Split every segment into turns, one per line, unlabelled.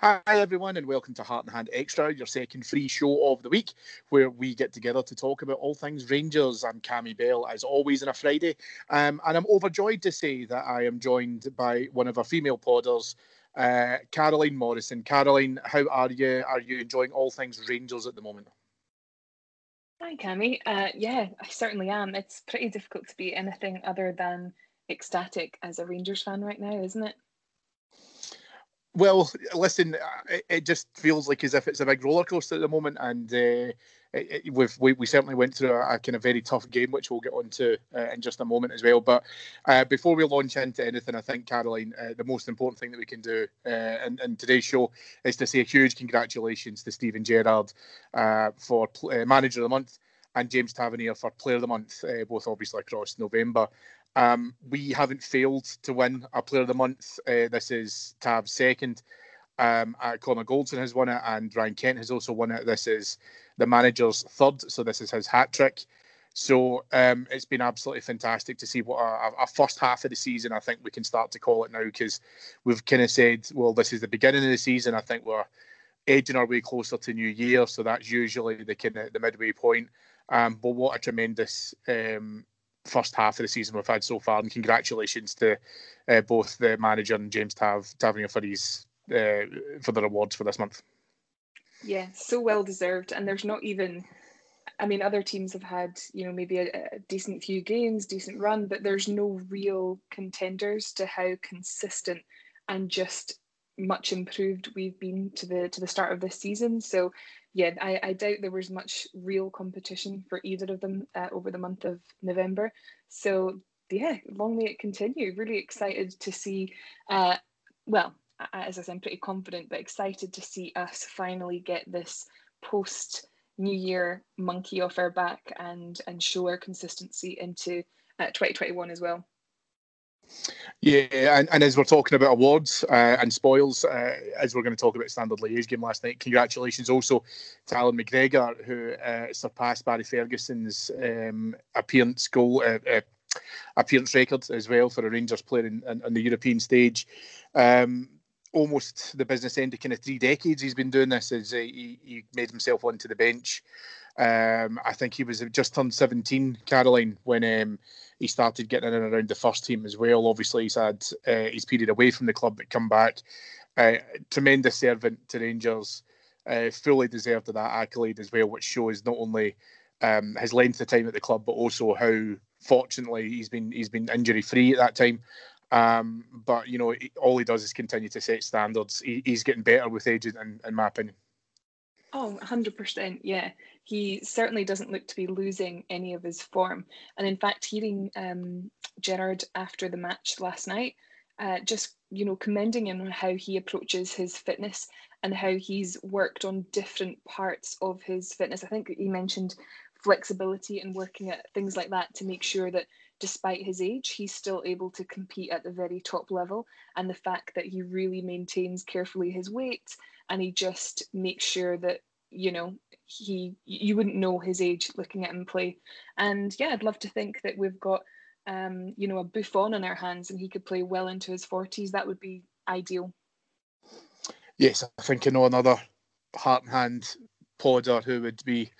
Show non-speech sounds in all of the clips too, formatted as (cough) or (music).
Hi, everyone, and welcome to Heart and Hand Extra, your second free show of the week, where we get together to talk about all things Rangers. I'm Cammy Bell, as always, on a Friday, um, and I'm overjoyed to say that I am joined by one of our female podders, uh, Caroline Morrison. Caroline, how are you? Are you enjoying all things Rangers at the moment?
Hi, Cammy. Uh, yeah, I certainly am. It's pretty difficult to be anything other than ecstatic as a Rangers fan right now, isn't it?
Well, listen, it, it, just feels like as if it's a big roller coaster at the moment, and uh, it, we've, we we certainly went through a, a, kind of very tough game, which we'll get onto uh, in just a moment as well. But uh, before we launch into anything, I think Caroline, uh, the most important thing that we can do uh, in, in, today's show is to say a huge congratulations to Steven Gerrard uh, for manager of the month and James Tavernier for player of the month, both obviously across November. Um, we haven't failed to win a Player of the Month. Uh, this is Tav's second. Um, Connor Goldson has won it, and Ryan Kent has also won it. This is the manager's third, so this is his hat trick. So um, it's been absolutely fantastic to see what a, a, first half of the season. I think we can start to call it now because we've kind of said, well, this is the beginning of the season. I think we're edging our way closer to New Year, so that's usually the kind of the midway point. Um, but what a tremendous um, first half of the season we've had so far. And congratulations to uh, both the manager and James Tav Tavernier for these uh, for the awards for this month.
Yeah, so well deserved. And there's not even, I mean, other teams have had you know maybe a, a decent few games, decent run, but there's no real contenders to how consistent and just much improved we've been to the to the start of this season. So yeah, I, I doubt there was much real competition for either of them uh, over the month of November. So yeah, long may it continue. Really excited to see. Uh, well, as I said, I'm pretty confident, but excited to see us finally get this post New Year monkey off our back and and show our consistency into uh, 2021 as well.
Yeah, and, and as we're talking about awards uh, and spoils, uh, as we're going to talk about Standard Liège game last night, congratulations also to Allan McGregor, who uh, surpassed Barry Ferguson's um, appearance goal, uh, uh, appearance record as well for a Rangers player in, in, in the European stage. Um, almost the business end of kind of three decades he's been doing this as he, he made himself onto the bench. Um, I think he was just turned 17, Caroline, when um, he started getting in and around the first team as well. Obviously, he's had uh, his period away from the club, but come back. Uh, tremendous servant to Rangers, uh, fully deserved that accolade as well, which shows not only um, his length of time at the club, but also how fortunately he's been he's been injury free at that time. Um, but you know, all he does is continue to set standards. He, he's getting better with age, in, in my opinion.
Oh, 100%. Yeah. He certainly doesn't look to be losing any of his form. And in fact, hearing um, Gerrard after the match last night, uh, just you know commending him on how he approaches his fitness and how he's worked on different parts of his fitness. I think he mentioned flexibility and working at things like that to make sure that despite his age, he's still able to compete at the very top level. And the fact that he really maintains carefully his weight and he just makes sure that, you know, he you wouldn't know his age looking at him play. And yeah, I'd love to think that we've got um, you know, a Buffon on our hands and he could play well into his 40s. That would be ideal.
Yes, I think you know another heart and hand podder who would be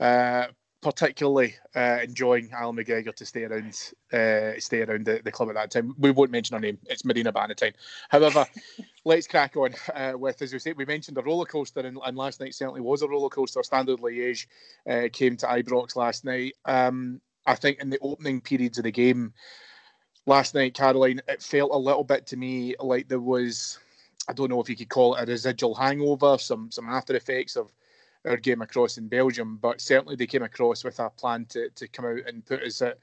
uh, particularly uh, enjoying Allan McGregor to stay around uh, stay around the, the club at that time. We won't mention her name. It's Marina Bannatyne. However, (laughs) let's crack on uh, with as we say we mentioned a roller coaster and, and, last night certainly was a roller coaster. Standard Liège uh, came to Ibrox last night. Um, I think in the opening periods of the game last night, Caroline, it felt a little bit to me like there was I don't know if you could call it a residual hangover, some some after effects of our game across in Belgium, but certainly they came across with a plan to, to come out and put us at,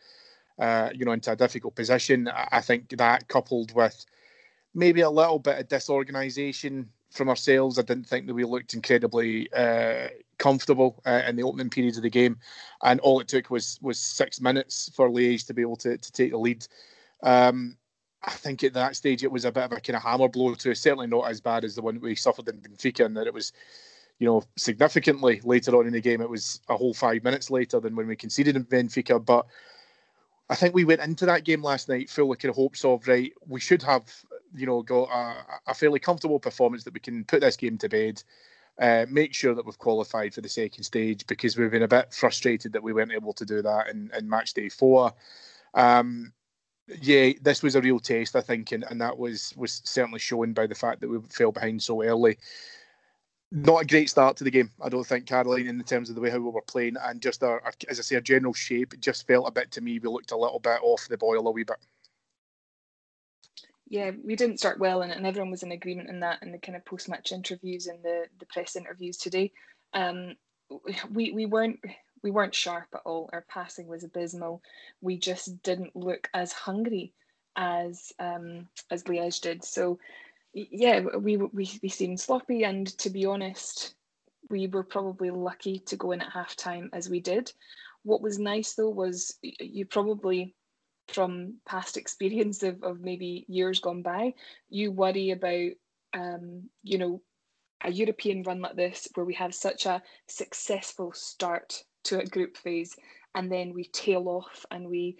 uh, you know, into a difficult position. I think that coupled with maybe a little bit of disorganisation from ourselves, I didn't think that we looked incredibly uh, comfortable uh, in the opening periods of the game, and all it took was was six minutes for Liège to be able to, to take the lead. Um, I think at that stage it was a bit of a kind of hammer blow to certainly not as bad as the one we suffered in Benfica, and that it was you know, significantly later on in the game. It was a whole five minutes later than when we conceded in Benfica. But I think we went into that game last night full of kind of hopes of right. We should have, you know, got a, a fairly comfortable performance that we can put this game to bed. Uh, make sure that we've qualified for the second stage because we've been a bit frustrated that we weren't able to do that in, in match day four. Um, yeah, this was a real test, I think, and, and that was was certainly shown by the fact that we fell behind so early not a great start to the game, I don't think, Caroline, in the terms of the way how we were playing and just our, our, as I say, our general shape. It just felt a bit to me, we looked a little bit off the boil a wee bit.
Yeah, we didn't start well, and, and everyone was in agreement in that in the kind of post match interviews and the, the press interviews today. Um, we, we weren't we weren't sharp at all. Our passing was abysmal. We just didn't look as hungry as um, as Liège did. So yeah, we, we, we seemed sloppy. And to be honest, we were probably lucky to go in at half time as we did. What was nice though was you probably, from past (laughs) experience of, of maybe years gone by, you worry about, um, you know, a European run like this where we have such a successful start to a group phase and then we tail off and we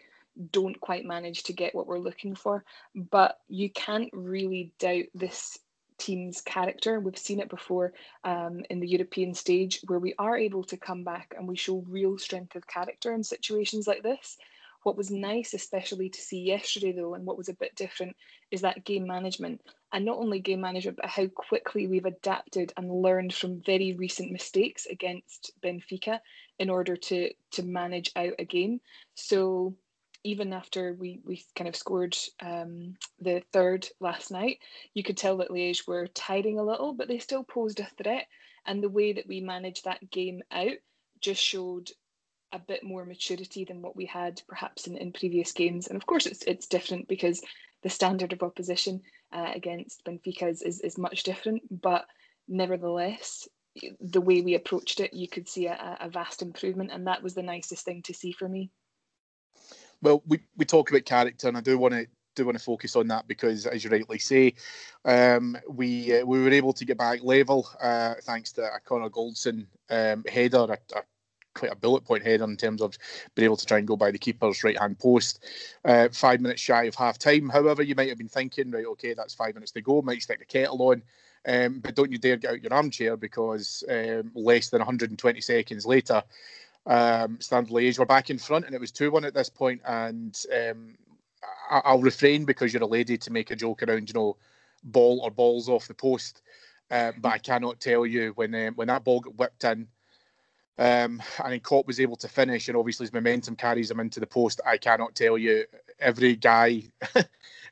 don't quite manage to get what we're looking for. But you can't really doubt this team's character. We've seen it before um, in the European stage where we are able to come back and we show real strength of character in situations like this. What was nice, especially to see yesterday, though, and what was a bit different, is that game management. And not only game management, but how quickly we've adapted and learned from very recent mistakes against Benfica in order to to manage out a game. So even after we we kind of scored um, the third last night, you could tell that Liège were tiring a little, but they still posed a threat. And the way that we managed that game out just showed a bit more maturity than what we had perhaps in, in previous games. And of course, it's it's different because the standard of opposition uh, against Benfica is, is, is much different. But nevertheless, the way we approached it, you could see a, a vast improvement, and that was the nicest thing to see for me
well, we, we talk about character, and I do want to do want to focus on that because, as you rightly say, um, we uh, we were able to get back level uh, thanks to a Connor Goldson um, header, a, a, quite a bullet point header in terms of being able to try and go by the keeper's right hand post. Uh, five minutes shy of half time. However, you might have been thinking, right, okay, that's five minutes to go. Might stick the kettle on. Um, but don't you dare get out your armchair because um, less than 120 seconds later, um, Standard Liège were back in front, and it was two one at this point. And um, I- will refrain because you're a lady to make a joke around, you know, ball or balls off the post. Uh, but I cannot tell you when um, when that ball got whipped in, um, and then was able to finish, and obviously his momentum carries him into the post. I cannot tell you every guy (laughs)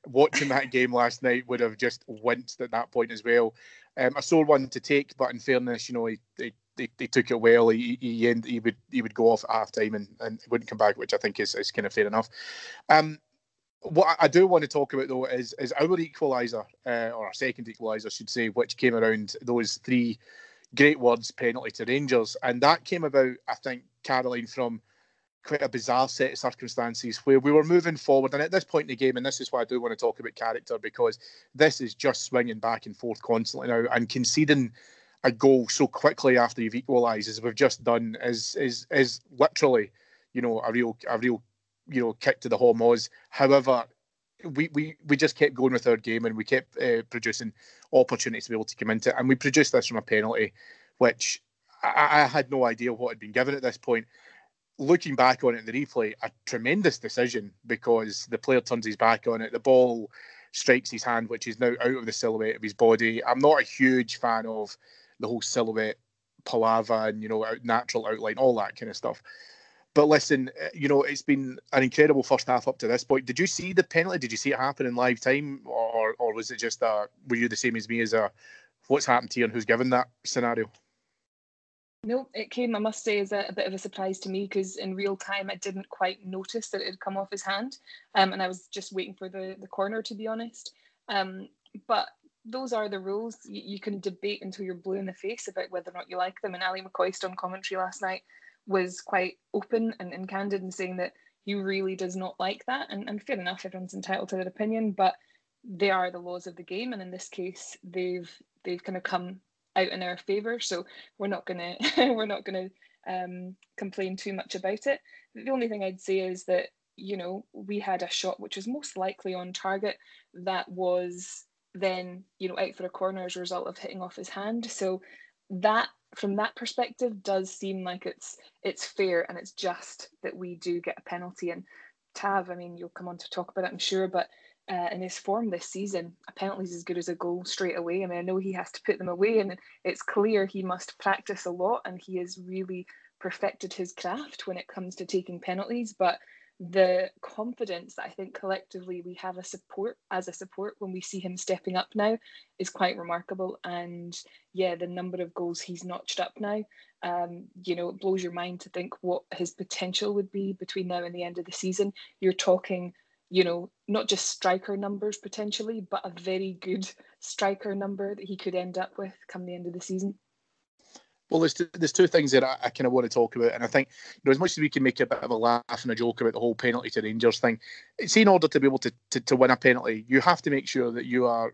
watching that game last night would have just winced at that point as well. Um, a sore one to take, but in fairness, you know, he, he he, took it well. He he, end, he would he would go off at half time and, and wouldn't come back, which I think is, is kind of fair enough. Um, what I do want to talk about though is is our equaliser uh, or our second equaliser, I should say, which came around those three great words penalty to Rangers, and that came about, I think, Caroline from quite a bizarre set of circumstances where we were moving forward. And at this point in the game, and this is why I do want to talk about character because this is just swinging back and forth constantly now and conceding a goal so quickly after you've equalised as we've just done is is is literally, you know, a real a real you know kick to the home was. However, we, we we just kept going with our game and we kept uh, producing opportunities to be able to come into it. And we produced this from a penalty, which I, I, had no idea what had been given at this point. Looking back on it in the replay, a tremendous decision because the player turns his back on it. The ball strikes his hand, which is now out of the silhouette of his body. I'm not a huge fan of the whole silhouette palaver and you know natural outline, all that kind of stuff. But listen, uh, you know, it's been an incredible first half up to this point. Did you see the penalty? Did you see it happen in live time, or or was it just a? Were you the same as me as a? What's happened to you and who's given that scenario?
No, it came, I must say, as a, a bit of a surprise to me because in real time I didn't quite notice that it had come off his hand. Um, and I was just waiting for the, the corner, to be honest. Um, but those are the rules. You, you, can debate until you're blue in the face about whether or not you like them. And Ali McCoist on commentary last night was quite open and, and candid in saying that he really does not like that. And, and fair enough, everyone's entitled to their opinion, but they are the laws of the game. And in this case, they've they've kind of come out in our favour. So we're not gonna (laughs) we're not gonna um, complain too much about it. The only thing I'd say is that you know we had a shot which was most likely on target that was then you know out for a corner as a result of hitting off his hand. So that from that perspective does seem like it's it's fair and it's just that we do get a penalty and Tav I mean you'll come on to talk about it I'm sure but uh, in his form this season a penalty is as good as a goal straight away I mean I know he has to put them away and it's clear he must practice a lot and he has really perfected his craft when it comes to taking penalties but the confidence that I think collectively we have a support as a support when we see him stepping up now is quite remarkable. And yeah, the number of goals he's notched up now, um, you know, it blows your mind to think what his potential would be between now and the end of the season. You're talking, you know, not just striker numbers potentially, but a very good striker number that he could end up with come the end of the season.
Well, there's two, there's two things that I, I kind of want to talk about, and I think you know as much as we can make a bit of a laugh and a joke about the whole penalty to Rangers thing, it's in order to be able to, to, to win a penalty, you have to make sure that you are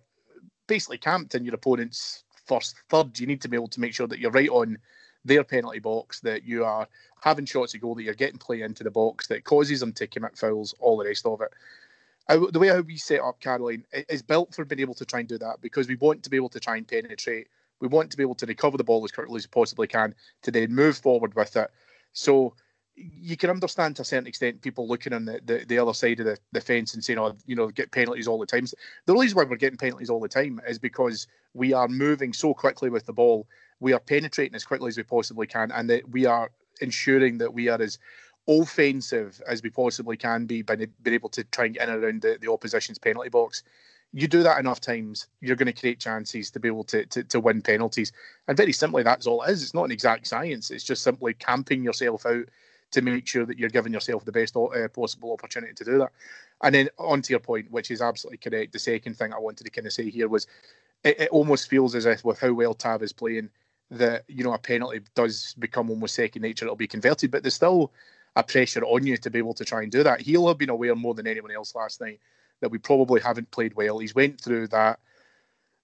basically camped in your opponent's first third. You need to be able to make sure that you're right on their penalty box, that you are having shots of goal, that you're getting play into the box, that causes them to commit fouls, all the rest of it. I, the way how we set up Caroline is built for being able to try and do that because we want to be able to try and penetrate we want to be able to recover the ball as quickly as we possibly can to then move forward with it. So you can understand to a certain extent people looking on the, the, the other side of the, the fence and saying, oh, you know, get penalties all the time. The reason why we're getting penalties all the time is because we are moving so quickly with the ball. We are penetrating as quickly as we possibly can, and that we are ensuring that we are as offensive as we possibly can be by being able to try and get in around the, the opposition's penalty box you do that enough times, you're going to create chances to be able to, to, to win penalties. And very simply, that's all it is. It's not an exact science. It's just simply camping yourself out to make sure that you're giving yourself the best uh, possible opportunity to do that. And then on to your point, which is absolutely correct. The second thing I wanted to kind of say here was it, it almost feels as if with how well Tav is playing, that you know a penalty does become almost second nature. It'll be converted, but there's still a pressure on you to be able to try and do that. He'll have been aware more than anyone else last night that we probably haven't played well. He's went through that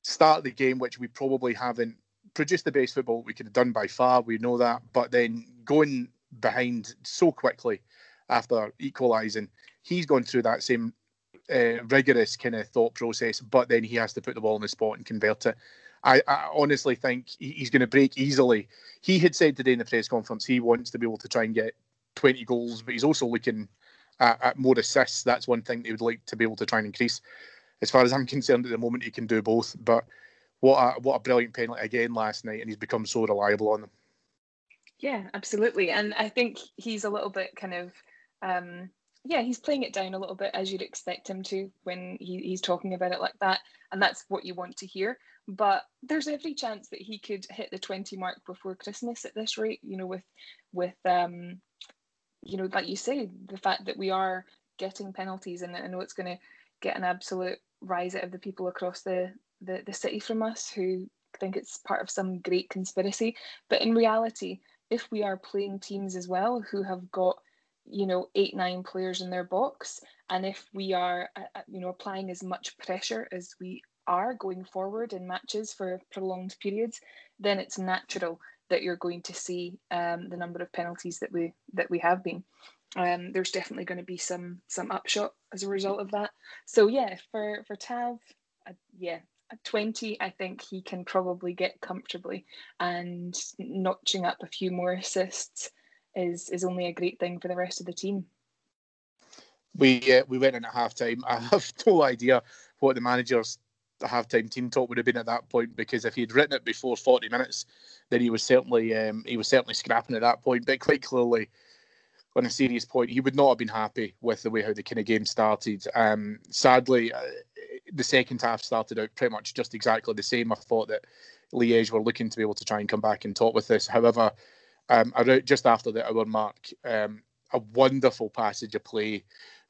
start of the game, which we probably haven't produced the best football we could have done by far. We know that, but then going behind so quickly after equalising, he's gone through that same uh, rigorous kind of thought process. But then he has to put the ball in the spot and convert it. I, I honestly think he's going to break easily. He had said today in the press conference he wants to be able to try and get 20 goals, but he's also looking at, at more assists. That's one thing they would like to be able to try and increase. As far as I'm concerned, at the moment he can do both. But what a what a brilliant penalty again last night, and he's become so reliable on them.
Yeah, absolutely, and I think he's a little bit kind of um, yeah, he's playing it down a little bit as you'd expect him to when he, he's talking about it like that, and that's what you want to hear. But there's every chance that he could hit the 20 mark before Christmas at this rate. You know, with with um, you know, like you say, the fact that we are getting penalties, and I know it's going to get an absolute rise out of the people across the, the the city from us who think it's part of some great conspiracy. But in reality, if we are playing teams as well who have got you know eight nine players in their box and if we are uh, uh, you know applying as much pressure as we are going forward in matches for prolonged periods then it's natural that you're going to see um, the number of penalties that we that we have been um, there's definitely going to be some some upshot as a result of that so yeah for for tav uh, yeah at 20 i think he can probably get comfortably and notching up a few more assists is is only a great thing for the rest of the team.
We uh, we went in at half time. (laughs) I have no idea what the manager's half-time team talk would have been at that point because if he'd written it before 40 minutes, then he was certainly um, he was certainly scrapping at that point. But quite clearly, on a serious point, he would not have been happy with the way how the kind of game started. Um, sadly, uh, the second half started out pretty much just exactly the same. I thought that Liège were looking to be able to try and come back and talk with this. However, um, just after the hour mark, um, a wonderful passage of play,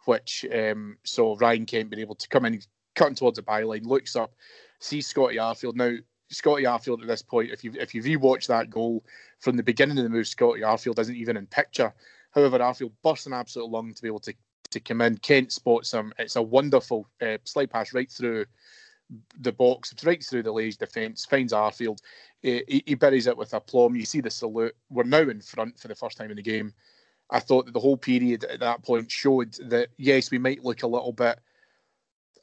which um, so Ryan Kent being able to come in, cutting towards the byline, looks up, sees Scotty Arfield. Now, Scotty Arfield at this point, if you if you rewatch that goal from the beginning of the move, Scotty Arfield isn't even in picture. However, Arfield bursts an absolute lung to be able to to come in. Kent spots him. It's a wonderful uh, slide pass right through the box, right through the Liège defence, finds Arfield. He, he, buries it with aplomb. You see the salute. We're now in front for the first time in the game. I thought that the whole period at that point showed that, yes, we might look a little bit,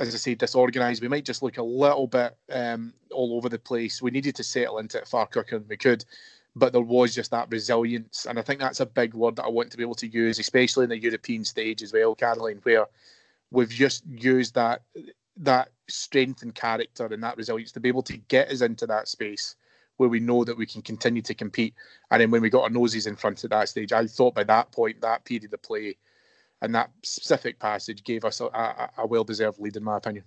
as I say, disorganised. We might just look a little bit um, all over the place. We needed to settle into it far quicker than we could. But there was just that resilience. And I think that's a big word that I want to be able to use, especially in the European stage as well, Caroline, where we've just used that that strength and character and that resilience to be able to get us into that space where we know that we can continue to compete. And then when we got our noses in front at that stage, I thought by that point, that period of play and that specific passage gave us a, a, a well deserved lead, in my opinion.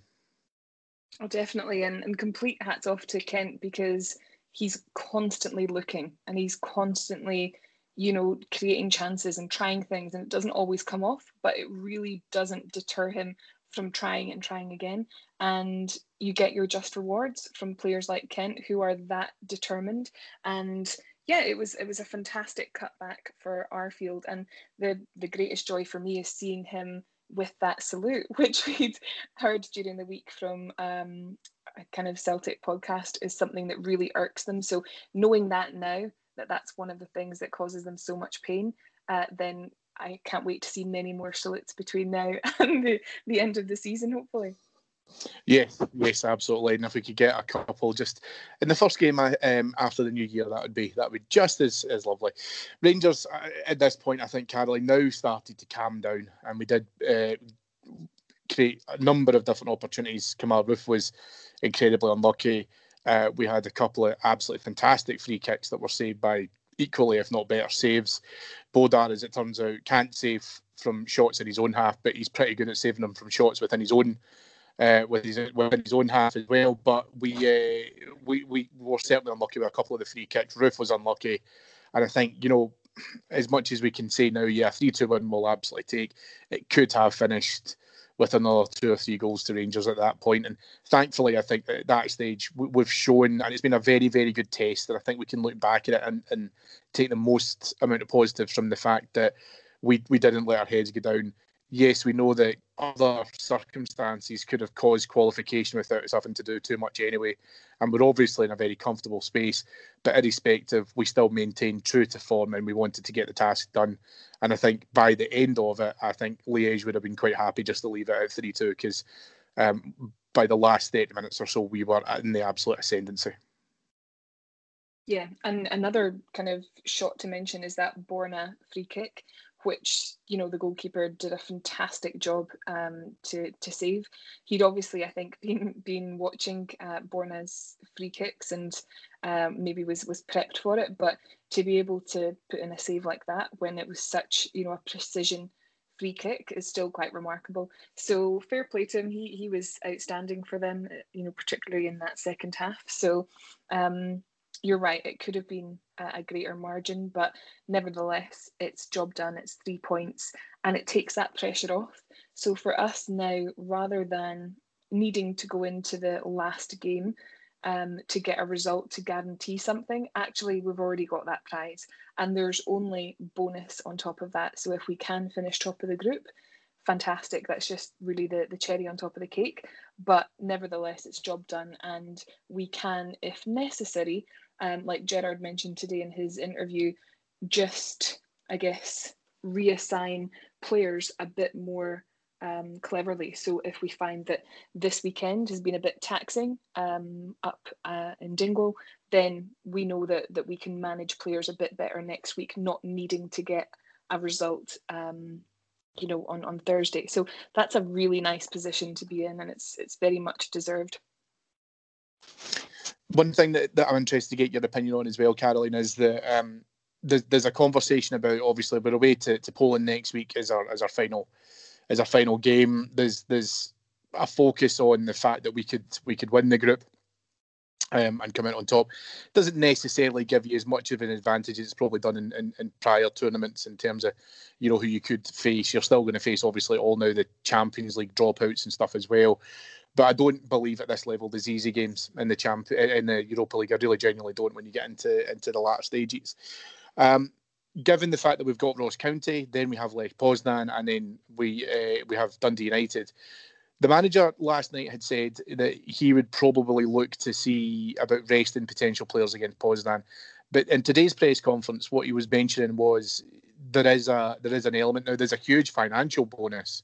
Oh, definitely. And, and complete hats off to Kent because he's constantly looking and he's constantly, you know, creating chances and trying things. And it doesn't always come off, but it really doesn't deter him from trying and trying again. And you get your just rewards from players like Kent who are that determined. And yeah, it was it was a fantastic cutback for Arfield, And the the greatest joy for me is seeing him with that salute, (laughs) which we'd heard during the week from um, a kind of Celtic podcast, is something that really irks them. So knowing that now, that that's one of the things that causes them so much pain, uh, then I can't wait to see many more salutes between now (laughs) and the, the end of the season, hopefully.
Yes, yes, absolutely. And if we could get a couple just in the first game um, after the new year, that would be that would be just as, as lovely. Rangers uh, at this point, I think Caroline now started to calm down, and we did uh, create a number of different opportunities. Kemar Roofe was incredibly unlucky. Uh, we had a couple of absolutely fantastic free kicks that were saved by equally, if not better, saves. Bodart, as it turns out, can't save from shots in his own half, but he's pretty good at saving them from shots within his own uh, with his within his own half as well. But we uh, we we were certainly unlucky with a couple of the free kicks. Roofe was unlucky, and I think you know as much as we can say now, yeah, three two one will absolutely take. It could have finished with another two or three goals to Rangers at that point. And thankfully, I think that at that stage we've shown, and it's been a very, very good test. And I think we can look back at it and, and take the most amount of positives from the fact that we we didn't let our heads go down yes, we know that other circumstances could have caused qualification without us having to do too much anyway. And we're obviously in a very comfortable space, but irrespective, we still maintained true to form and we wanted to get the task done. And I think by the end of it, I think Liège would have been quite happy just to leave it at 3 2 because um, by the last 30 minutes or so, we were in the absolute ascendancy.
Yeah, and another kind of shot to mention is that Borna free kick which you know the goalkeeper did a fantastic job um, to to save. He'd obviously, I think, been been watching uh, Borna's free kicks and um, maybe was was prepped for it, but to be able to put in a save like that when it was such you know a precision free kick is still quite remarkable. So fair play to him. He he was outstanding for them, you know, particularly in that second half. So um, you're right. It could have been a, greater margin, but nevertheless, it's job done. It's three points, and it takes that pressure off. So for us now, rather than needing to go into the last game um, to get a result to guarantee something, actually, we've already got that prize. And there's only bonus on top of that. So if we can finish top of the group, fantastic. That's just really the, the cherry on top of the cake. But nevertheless, it's job done. And we can, if necessary, um, like Gerrard mentioned today in his interview, just, I guess, reassign players a bit more um, cleverly. So if we find that this weekend has been a bit taxing um, up uh, in Dingwall, then we know that that we can manage players a bit better next week, not needing to get a result. Um, you know, on, on Thursday. So that's a really nice position to be in, and it's it's very much deserved.
One thing that, that I'm interested to get your opinion on as well, Caroline, is that um, there's, there's a conversation about obviously we're away to, to Poland next week as our as our final as a final game. There's there's a focus on the fact that we could we could win the group um, and come out on top. Doesn't necessarily give you as much of an advantage as it's probably done in, in, in, prior tournaments in terms of you know who you could face. You're still going to face obviously all now the Champions League dropouts and stuff as well. But I don't believe at this level there's easy games in the champ in the Europa League. I really genuinely don't when you get into into the latter stages. Um, given the fact that we've got Ross County, then we have Lech Poznan, and then we uh, we have Dundee United. The manager last night had said that he would probably look to see about resting potential players against Poznan. But in today's press conference, what he was mentioning was there is a there is an element now. There's a huge financial bonus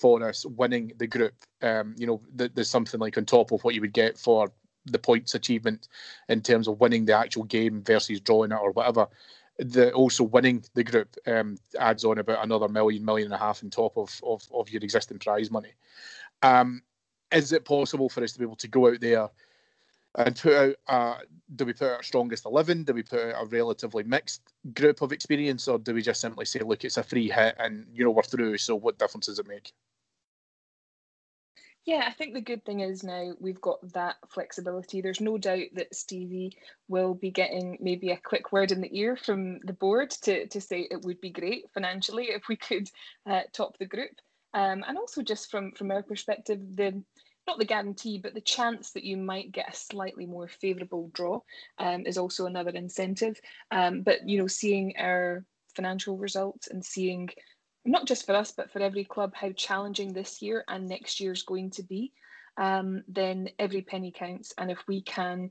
for us winning the group. Um, you know, there's something like on top of what you would get for the points achievement in terms of winning the actual game versus drawing it or whatever the also winning the group um, adds on about another million, million and a half on top of of, of your existing prize money. Um, is it possible for us to be able to go out there and put out? Uh, do we put out our strongest eleven? Do we put out a relatively mixed group of experience, or do we just simply say, look, it's a free hit and you know we're through? So what difference does it make?
Yeah, I think the good thing is now we've got that flexibility. There's no doubt that Stevie will be getting maybe a quick word in the ear from the board to, to say it would be great financially if we could uh, top the group. Um, and also just from from our perspective, the not the guarantee, but the chance that you might get a slightly more favourable draw um, is also another incentive. Um, but you know, seeing our financial results and seeing not just for us, but for every club, how challenging this year and next year is going to be, um, then every penny counts. And if we can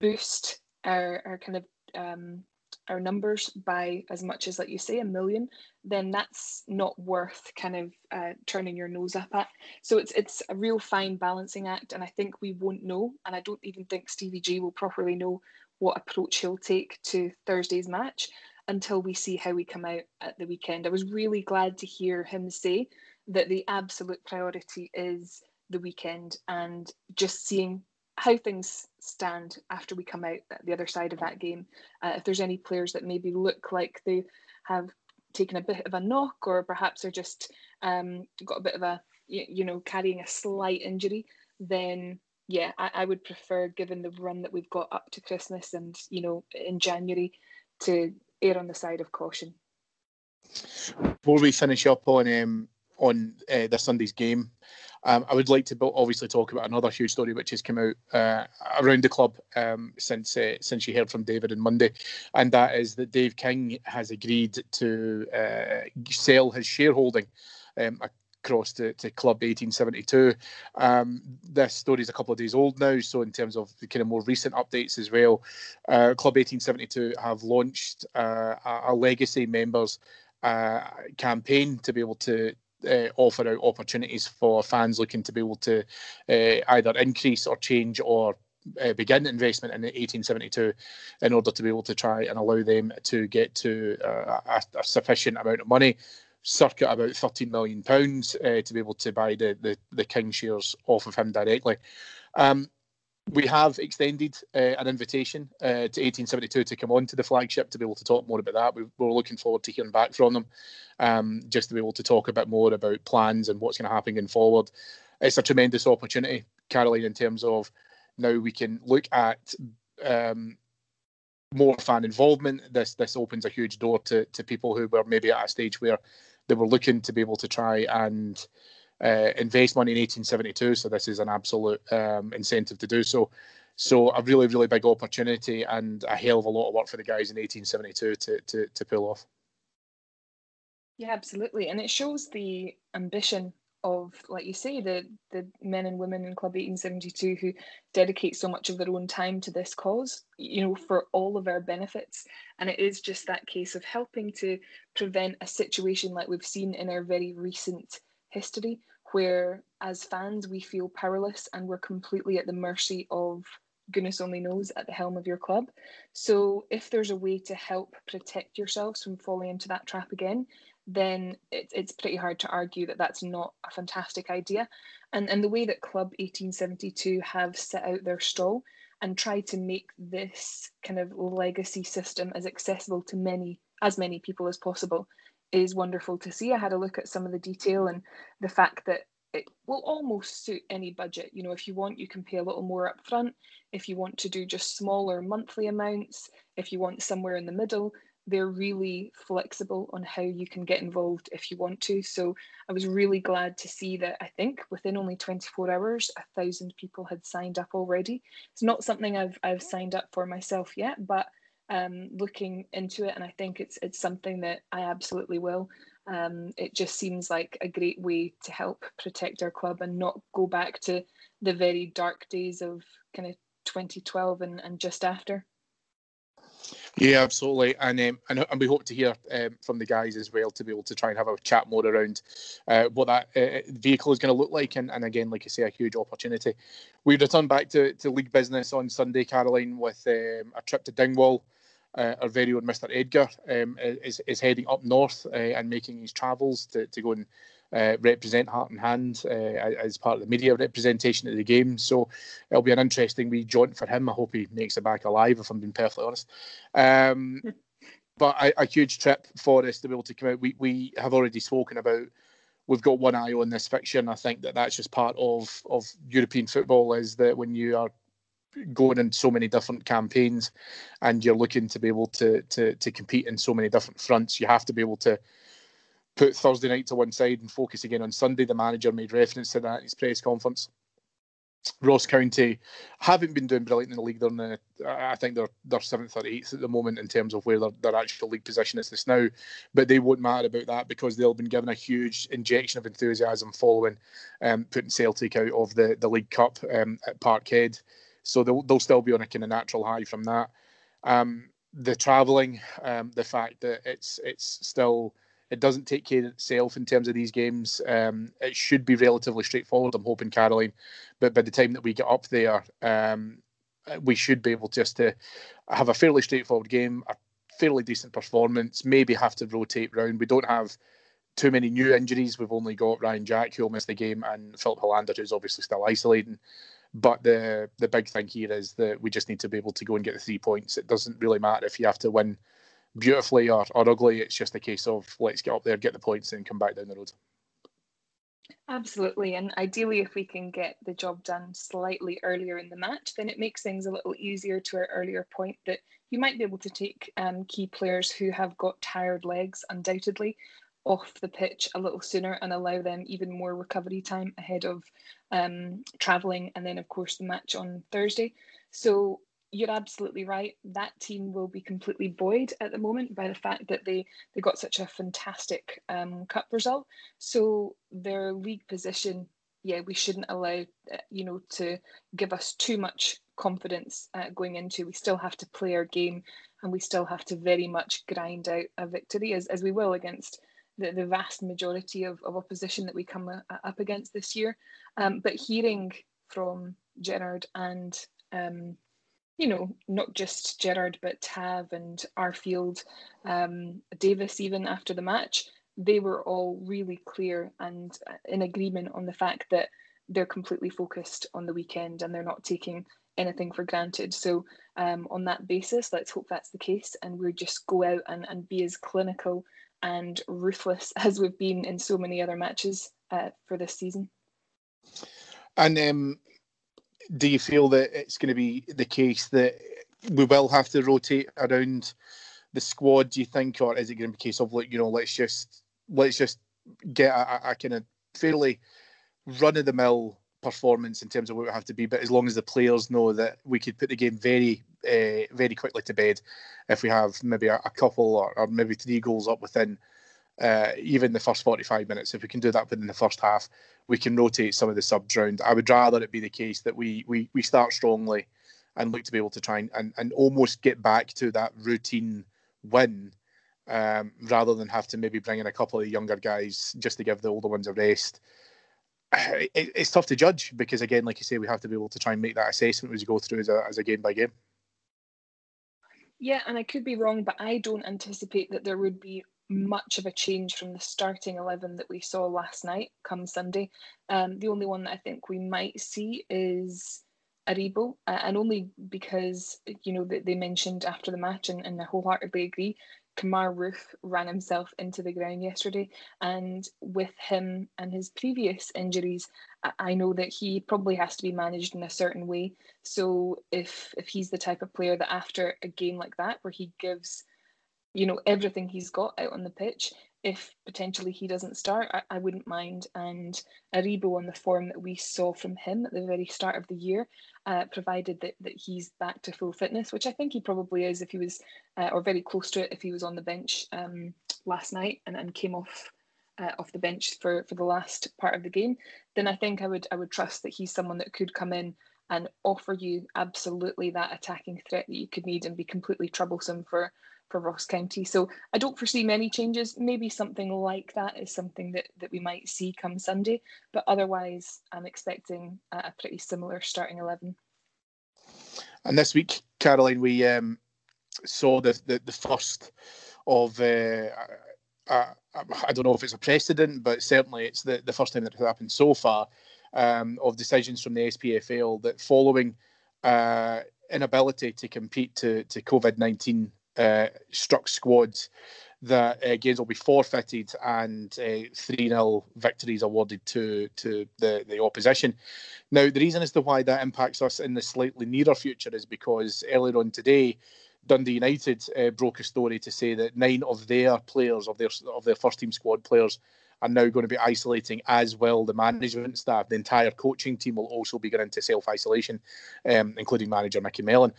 boost our, our kind of um, our numbers by as much as, like you say, a million, then that's not worth kind of uh, turning your nose up at. So it's it's a real fine balancing act, and I think we won't know, and I don't even think Stevie G will properly know what approach he'll take to Thursday's match until we see how we come out at the weekend. I was really glad to hear him say that the absolute priority is the weekend and just seeing how things stand after we come out the other side of that game. Uh, if there's any players that maybe look like they have taken a bit of a knock or perhaps are just um, got a bit of a, you know, carrying a slight injury, then yeah, I, I would prefer, given the run that we've got up to Christmas and, you know, in January, to err on the side of caution.
Before we finish up on um, on uh, this Sunday's game, um, I would like to obviously talk about another huge story which has come out uh, around the club um, since uh, since you heard from David on Monday, and that is that Dave King has agreed to uh, sell his shareholding um, across to, to Club 1872. Um, this story is a couple of days old now, so in terms of the kind of more recent updates as well, uh, Club 1872 have launched uh, a, legacy members uh, campaign to be able to uh, offer out opportunities for fans looking to be able to uh, either increase or change or uh, begin investment in 1872 in order to be able to try and allow them to get to uh, a, a, sufficient amount of money circa about 13 million pounds uh, to be able to buy the, the, the King shares off of him directly. Um, we have extended uh, an invitation uh, to 1872 to come on to the flagship to be able to talk more about that. We, are looking forward to hearing back from them, um, just to be able to talk a bit more about plans and what's going to happen going forward. It's a tremendous opportunity, Caroline, in terms of now we can look at um, more fan involvement. This this opens a huge door to to people who were maybe at a stage where they were looking to be able to try and uh, invest money in 1872. So this is an absolute um, incentive to do so. So a really, really big opportunity and a hell of a lot of work for the guys in 1872 to to, to pull off.
Yeah, absolutely, and it shows the ambition of, like you say, the the men and women in Club 1872 who dedicate so much of their own time to this cause, you know, for all of our benefits. And it is just that case of helping to prevent a situation like we've seen in our very recent history where as fans we feel powerless and we're completely at the mercy of goodness only knows at the helm of your club. So if there's a way to help protect yourselves from falling into that trap again, then it, it's pretty hard to argue that that's not a fantastic idea. And, and the way that Club 1872 have set out their stall and tried to make this kind of legacy system as accessible to many as many people as possible is wonderful to see. I had a look at some of the detail and the fact that it will almost suit any budget. You know, if you want, you can pay a little more up front. If you want to do just smaller monthly amounts, if you want somewhere in the middle, they're really flexible on how you can get involved if you want to. So I was really glad to see that I think within only 24 hours, a thousand people had signed up already. It's not something I've I've signed up for myself yet, but um, looking into it, and I think it's it's something that I absolutely will. Um, it just seems like a great way to help protect our club and not go back to the very dark days of kind of 2012 and, and just after.
Yeah, absolutely, and um, and, and we hope to hear um, from the guys as well to be able to try and have a chat more around uh, what that uh, vehicle is going to look like, and, and again, like I say, a huge opportunity. We return back to, to league business on Sunday, Caroline, with um, a trip to Dingwall uh, our very own Mr. Edgar um, is, is heading up north uh, and making his travels to, to go and uh, represent Heart and Hand uh, as part of the media representation of the game. So it'll be an interesting wee jaunt for him. I hope he makes it back alive, if I'm being perfectly honest. Um, (laughs) but a, a, huge trip for us to be able to come out. We, we have already spoken about we've got one eye on this fixture, and I think that that's just part of of European football. Is that when you are going in so many different campaigns and you're looking to be able to to to compete in so many different fronts you have to be able to put Thursday night to one side and focus again on Sunday the manager made reference to that in his press conference Ross County haven't been doing brilliant in the league. They're in the, I think they're they're seventh or eighth at the moment in terms of where their, their actual league position is this now. But they won't matter about that because they'll been given a huge injection of enthusiasm following um, putting Celtic out of the, the League Cup um, at Parkhead so they'll they'll still be on a kind of natural high from that. Um, the travelling, um, the fact that it's it's still it doesn't take care of itself in terms of these games. Um, it should be relatively straightforward. I'm hoping, Caroline, but by the time that we get up there, um, we should be able just to have a fairly straightforward game, a fairly decent performance. Maybe have to rotate round. We don't have too many new injuries. We've only got Ryan Jack who'll miss the game, and Filip Helander who's obviously still isolating. But the the big thing here is that we just need to be able to go and get the three points. It doesn't really matter if you have to win beautifully or, or ugly. It's just a case of let's get up there, get the points, and come back down the road.
Absolutely, and ideally, if we can get the job done slightly earlier in the match, then it makes things a little easier. To our earlier point, that you might be able to take um, key players who have got tired legs, undoubtedly, off the pitch a little sooner and allow them even more recovery time ahead of um, travelling and then, of course, the match on Thursday. So you're absolutely right. That team will be completely buoyed at the moment by the fact that they they got such a fantastic um, cup result. So their league position, yeah, we shouldn't allow uh, you know to give us too much confidence uh, going into. We still have to play our game, and we still have to very much grind out a victory as as we will against the, the vast majority of, of opposition that we come uh, up against this year. Um, but hearing from Gerrard and um, you know, not just Gerrard, but Tav and Arfield, um, Davis, even after the match, they were all really clear and uh, in agreement on the fact that they're completely focused on the weekend and they're not taking anything for granted. So um, on that basis, let's hope that's the case, and we'll just go out and, and be as clinical and ruthless (laughs) as we've been in so many other matches uh, for this season.
And um, do you feel that it's going to be the case that we will have to rotate around the squad? Do you think, or is it going to be a case of like you know, let's just let's just get a, a kind of fairly run of the mill performance in terms of what we have to be, but as long as the players know that we could put the game very, uh, very quickly to bed if we have maybe a, a couple or, or, maybe three goals up within uh, even the first 45 minutes. If we can do that within the first half, we can rotate some of the subs round. I would rather it be the case that we we, we start strongly and look to be able to try and, and, and almost get back to that routine win um, rather than have to maybe bring in a couple of younger guys just to give the older ones a rest. (sighs) It, it's tough to judge because, again, like you say, we have to be able to try and make that assessment as you go through as a, as a game by game.
Yeah, and I could be wrong, but I don't anticipate that there would be much of a change from the starting 11 that we saw last night come Sunday. Um, the only one that I think we might see is Aribo, uh, and only because, you know, that they mentioned after the match, and, and I wholeheartedly agree, Kemar Roofe ran himself into the ground yesterday. And with him and his previous injuries, I know that he probably has to be managed in a certain way. So if if he's the type of player that after a game like that, where he gives, you know, everything he's got out on the pitch, if potentially he doesn't start, I, I wouldn't mind. And Aribo on the form that we saw from him at the very start of the year, uh, provided that, that he's back to full fitness, which I think he probably is if he was, uh, or very close to it if he was on the bench um, last night and, and came off uh, off the bench for, for the last part of the game, then I think I would I would trust that he's someone that could come in and offer you absolutely that attacking threat that you could need and be completely troublesome for for Ross County. So I don't foresee many changes. Maybe something like that is something that, that we might see come Sunday, but otherwise, I'm expecting a, pretty similar starting 11.
And this week, Caroline, we um, saw the, the, the first of, uh, uh, I don't know if it's a precedent, but certainly it's the, the first time that has happened so far um, of decisions from the SPFL that following uh, inability to compete to, to COVID 19 uh, struck squads that uh, games will be forfeited and uh, 3 0 victories awarded to to the, the opposition. Now, the reason as to why that impacts us in the slightly nearer future is because earlier on today, Dundee United uh, broke a story to say that nine of their players, of their of their first team squad players, are now going to be isolating as well. The management staff, the entire coaching team will also be going into self isolation, um, including manager Mickey Mellon.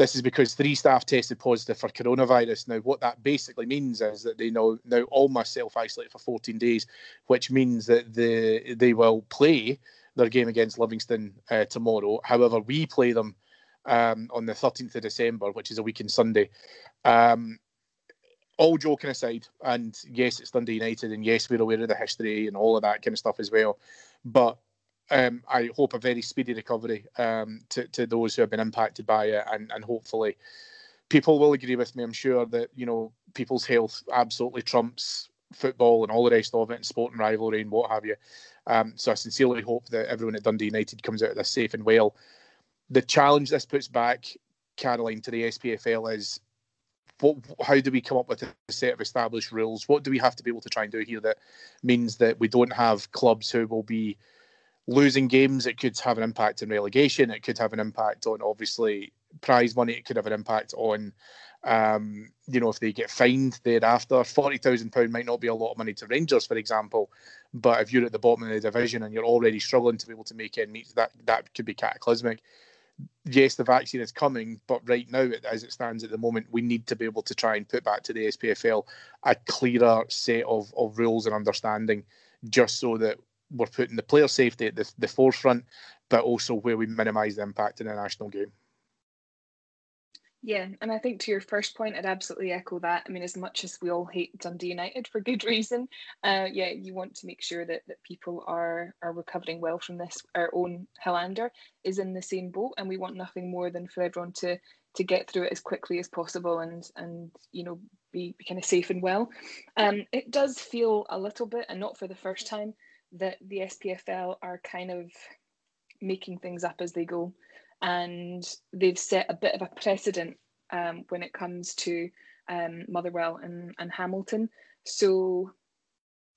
This is because three staff tested positive for coronavirus. Now, what that basically means is that they know now all must self isolate for 14 days, which means that the they will play their game against Livingston uh, tomorrow. However, we play them um, on the 13th of December, which is a week in Sunday. Um, all joking aside, and yes, it's Dundee United, and yes, we're aware of the history and all of that kind of stuff as well. But um, I hope a very speedy recovery um, to, to those who have been impacted by it, and, and hopefully people will agree with me. I'm sure that you know people's health absolutely trumps football and all the rest of it, and sport and rivalry and what have you. Um, so I sincerely hope that everyone at Dundee United comes out of this safe and well. The challenge this puts back, Caroline, to the SPFL is what, how do we come up with a set of established rules? What do we have to be able to try and do here that means that we don't have clubs who will be losing games, it could have an impact on relegation. It could have an impact on obviously prize money. It could have an impact on, um, you know, if they get fined thereafter. Forty thousand pound might not be a lot of money to Rangers, for example, but if you're at the bottom of the division and you're already struggling to be able to make end meet, that that could be cataclysmic. Yes, the vaccine is coming, but right now, as it stands at the moment, we need to be able to try and put back to the SPFL a clearer set of, of rules and understanding, just so that we're putting the player safety at the, the forefront, but also where we minimise the impact in the national game.
Yeah, and I think to your first point, I'd absolutely echo that. I mean, as much as we all hate Dundee United for good (laughs) reason, uh, yeah, you want to make sure that, that people are are recovering well from this. Our own Highlander is in the same boat, and we want nothing more than for everyone to to get through it as quickly as possible and and you know be, be kind of safe and well. Um, it does feel a little bit, and not for the first time, that the SPFL are kind of making things up as they go, and they've set a bit of a precedent um, when it comes to um, Motherwell and, and Hamilton. So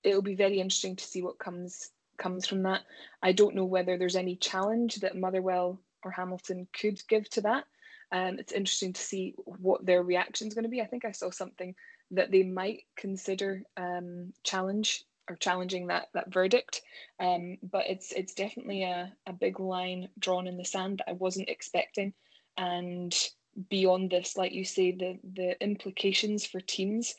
it'll be very interesting to see what comes comes from that. I don't know whether there's any challenge that Motherwell or Hamilton could give to that. Um, it's interesting to see what their reaction is going to be. I think I saw something that they might consider um, challenge or challenging that that verdict. Um, but it's it's definitely a, a big line drawn in the sand that I wasn't expecting. And beyond this, like you say, the the implications for teams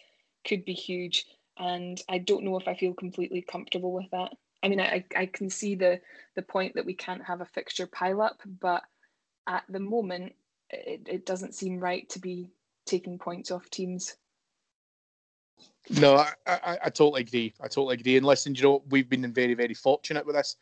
could be huge. And I don't know if I feel completely comfortable with that. I mean, I, I can see the the point that we can't have a fixture pile up, but at the moment, it, it doesn't seem right to be taking points off teams.
No, I, I, I, totally agree. I totally agree. And listen, you know, we've been very, very fortunate with this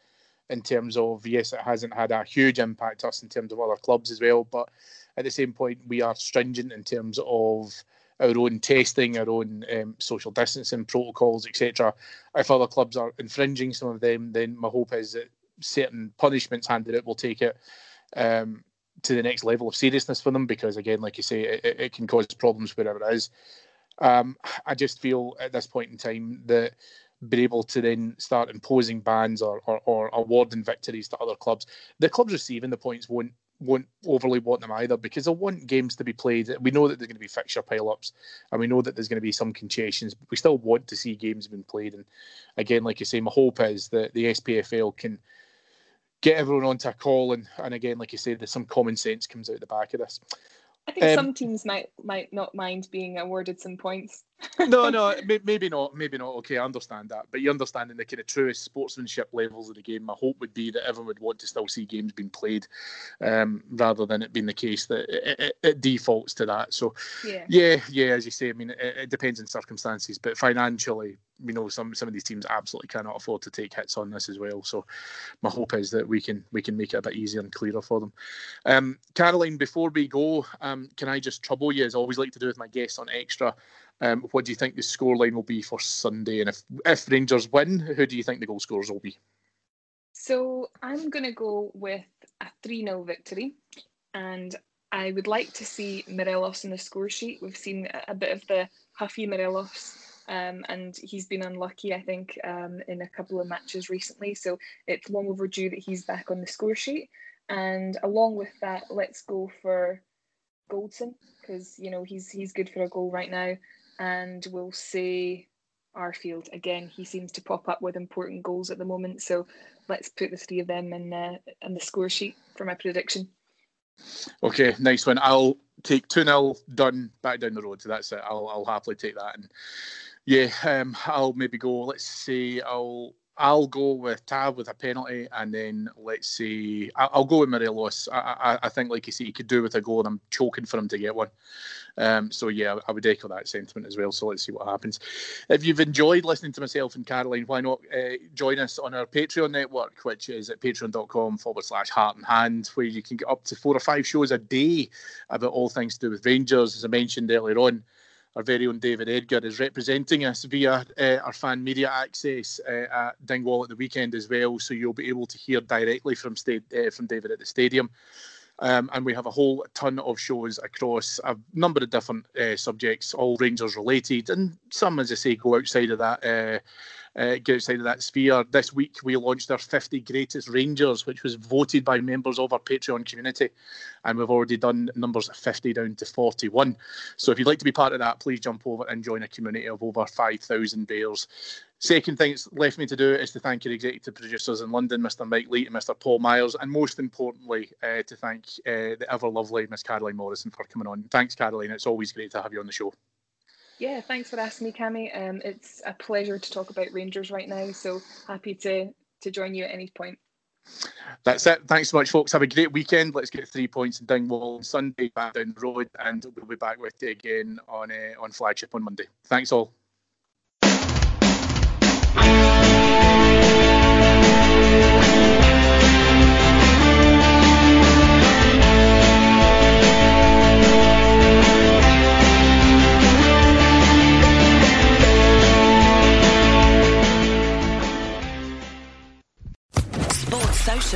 in terms of, yes, it hasn't had a huge impact us in terms of other clubs as well. But at the same point, we are stringent in terms of our own testing, our own um, social distancing protocols, etc. If other clubs are infringing some of them, then my hope is that certain punishments handed out will take it um, to the next level of seriousness for them because, again, like you say, it, it can cause problems wherever it is. Um, I just feel at this point in time that be able to then start imposing bans or, or, or awarding victories to other clubs. The clubs receiving the points won't won't overly want them either because they'll want games to be played. We know that there's going to be fixture pile-ups and we know that there's going to be some congestions, but we still want to see games being played. And again, like you say, my hope is that the SPFL can get everyone onto a call and, and again, like you say, there's some common sense comes out the back of this.
I think um, some teams might might not mind being awarded some points.
No, no, maybe not, maybe not. Okay, I understand that, but you understand in the kind of truest sportsmanship levels of the game, my hope would be that everyone would want to still see games being played, um, rather than it being the case that it, it, it defaults to that. So, yeah, yeah, yeah as you say, I mean, it, it depends on circumstances, but financially, we know some some of these teams absolutely cannot afford to take hits on this as well. So my hope is that we can we can make it a bit easier and clearer for them. Um, Caroline, before we go, um, can I just trouble you as I always like to do with my guests on extra? Um, what do you think the scoreline will be for Sunday? And if if Rangers win, who do you think the goal scorers will be?
So I'm going to go with a 3 0 victory. And I would like to see Morelos in the score sheet. We've seen a bit of the huffy Morelos um, and he's been unlucky, I think, um, in a couple of matches recently. So it's long overdue that he's back on the score sheet. And along with that, let's go for Goldson because you know he's he's good for a goal right now. And we'll say Arfield again. He seems to pop up with important goals at the moment. So let's put the three of them in the in the score sheet for my prediction.
Okay, nice one. I'll take 2 0 done back down the road. So that's it. I'll, I'll happily take that. And yeah, um, I'll maybe go. Let's see. I'll I'll go with Tav with a penalty, and then let's see. I'll, go with Morelos. I, I, I think, like you see, he could do with a goal, and I'm choking for him to get one. Um, so yeah, I would echo that sentiment as well. So let's see what happens. If you've enjoyed listening to myself and Caroline, why not uh, join us on our Patreon network, which is at patreon.com forward slash heart and hand, where you can get up to four or five shows a day about all things to do with Rangers. As I mentioned earlier on, our very own David Edgar is representing us via uh, our fan media access uh, at Dingwall at the weekend as well. So you'll be able to hear directly from sta- uh, from David at the stadium. Um, and we have a whole ton of shows across a number of different subjects, all Rangers related, and some, as I say, go outside of that. Uh, get outside of that sphere. This week we launched our 50 greatest Rangers, which was voted by members of our Patreon community, and we've already done numbers 50 down to 41. So if you'd like to be part of that, please jump over and join a community of over 5,000 bears. Second thing it's left me to do is to thank your executive producers in London, Mr. Mike Lee and Mr. Paul Myers, and most importantly, uh, to thank uh, the ever lovely Miss Caroline Morrison for coming on. Thanks, Caroline. It's always great to have you on the show.
Yeah, thanks for asking me, Cami. Um, it's a pleasure to talk about Rangers right now. So happy to to join you at any point.
That's it. Thanks so much, folks. Have a great weekend. Let's get three points in Dingwall on Sunday, back down the road, and we'll be back with you again on uh, on flagship on Monday. Thanks all.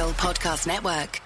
Podcast Network.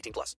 18 plus.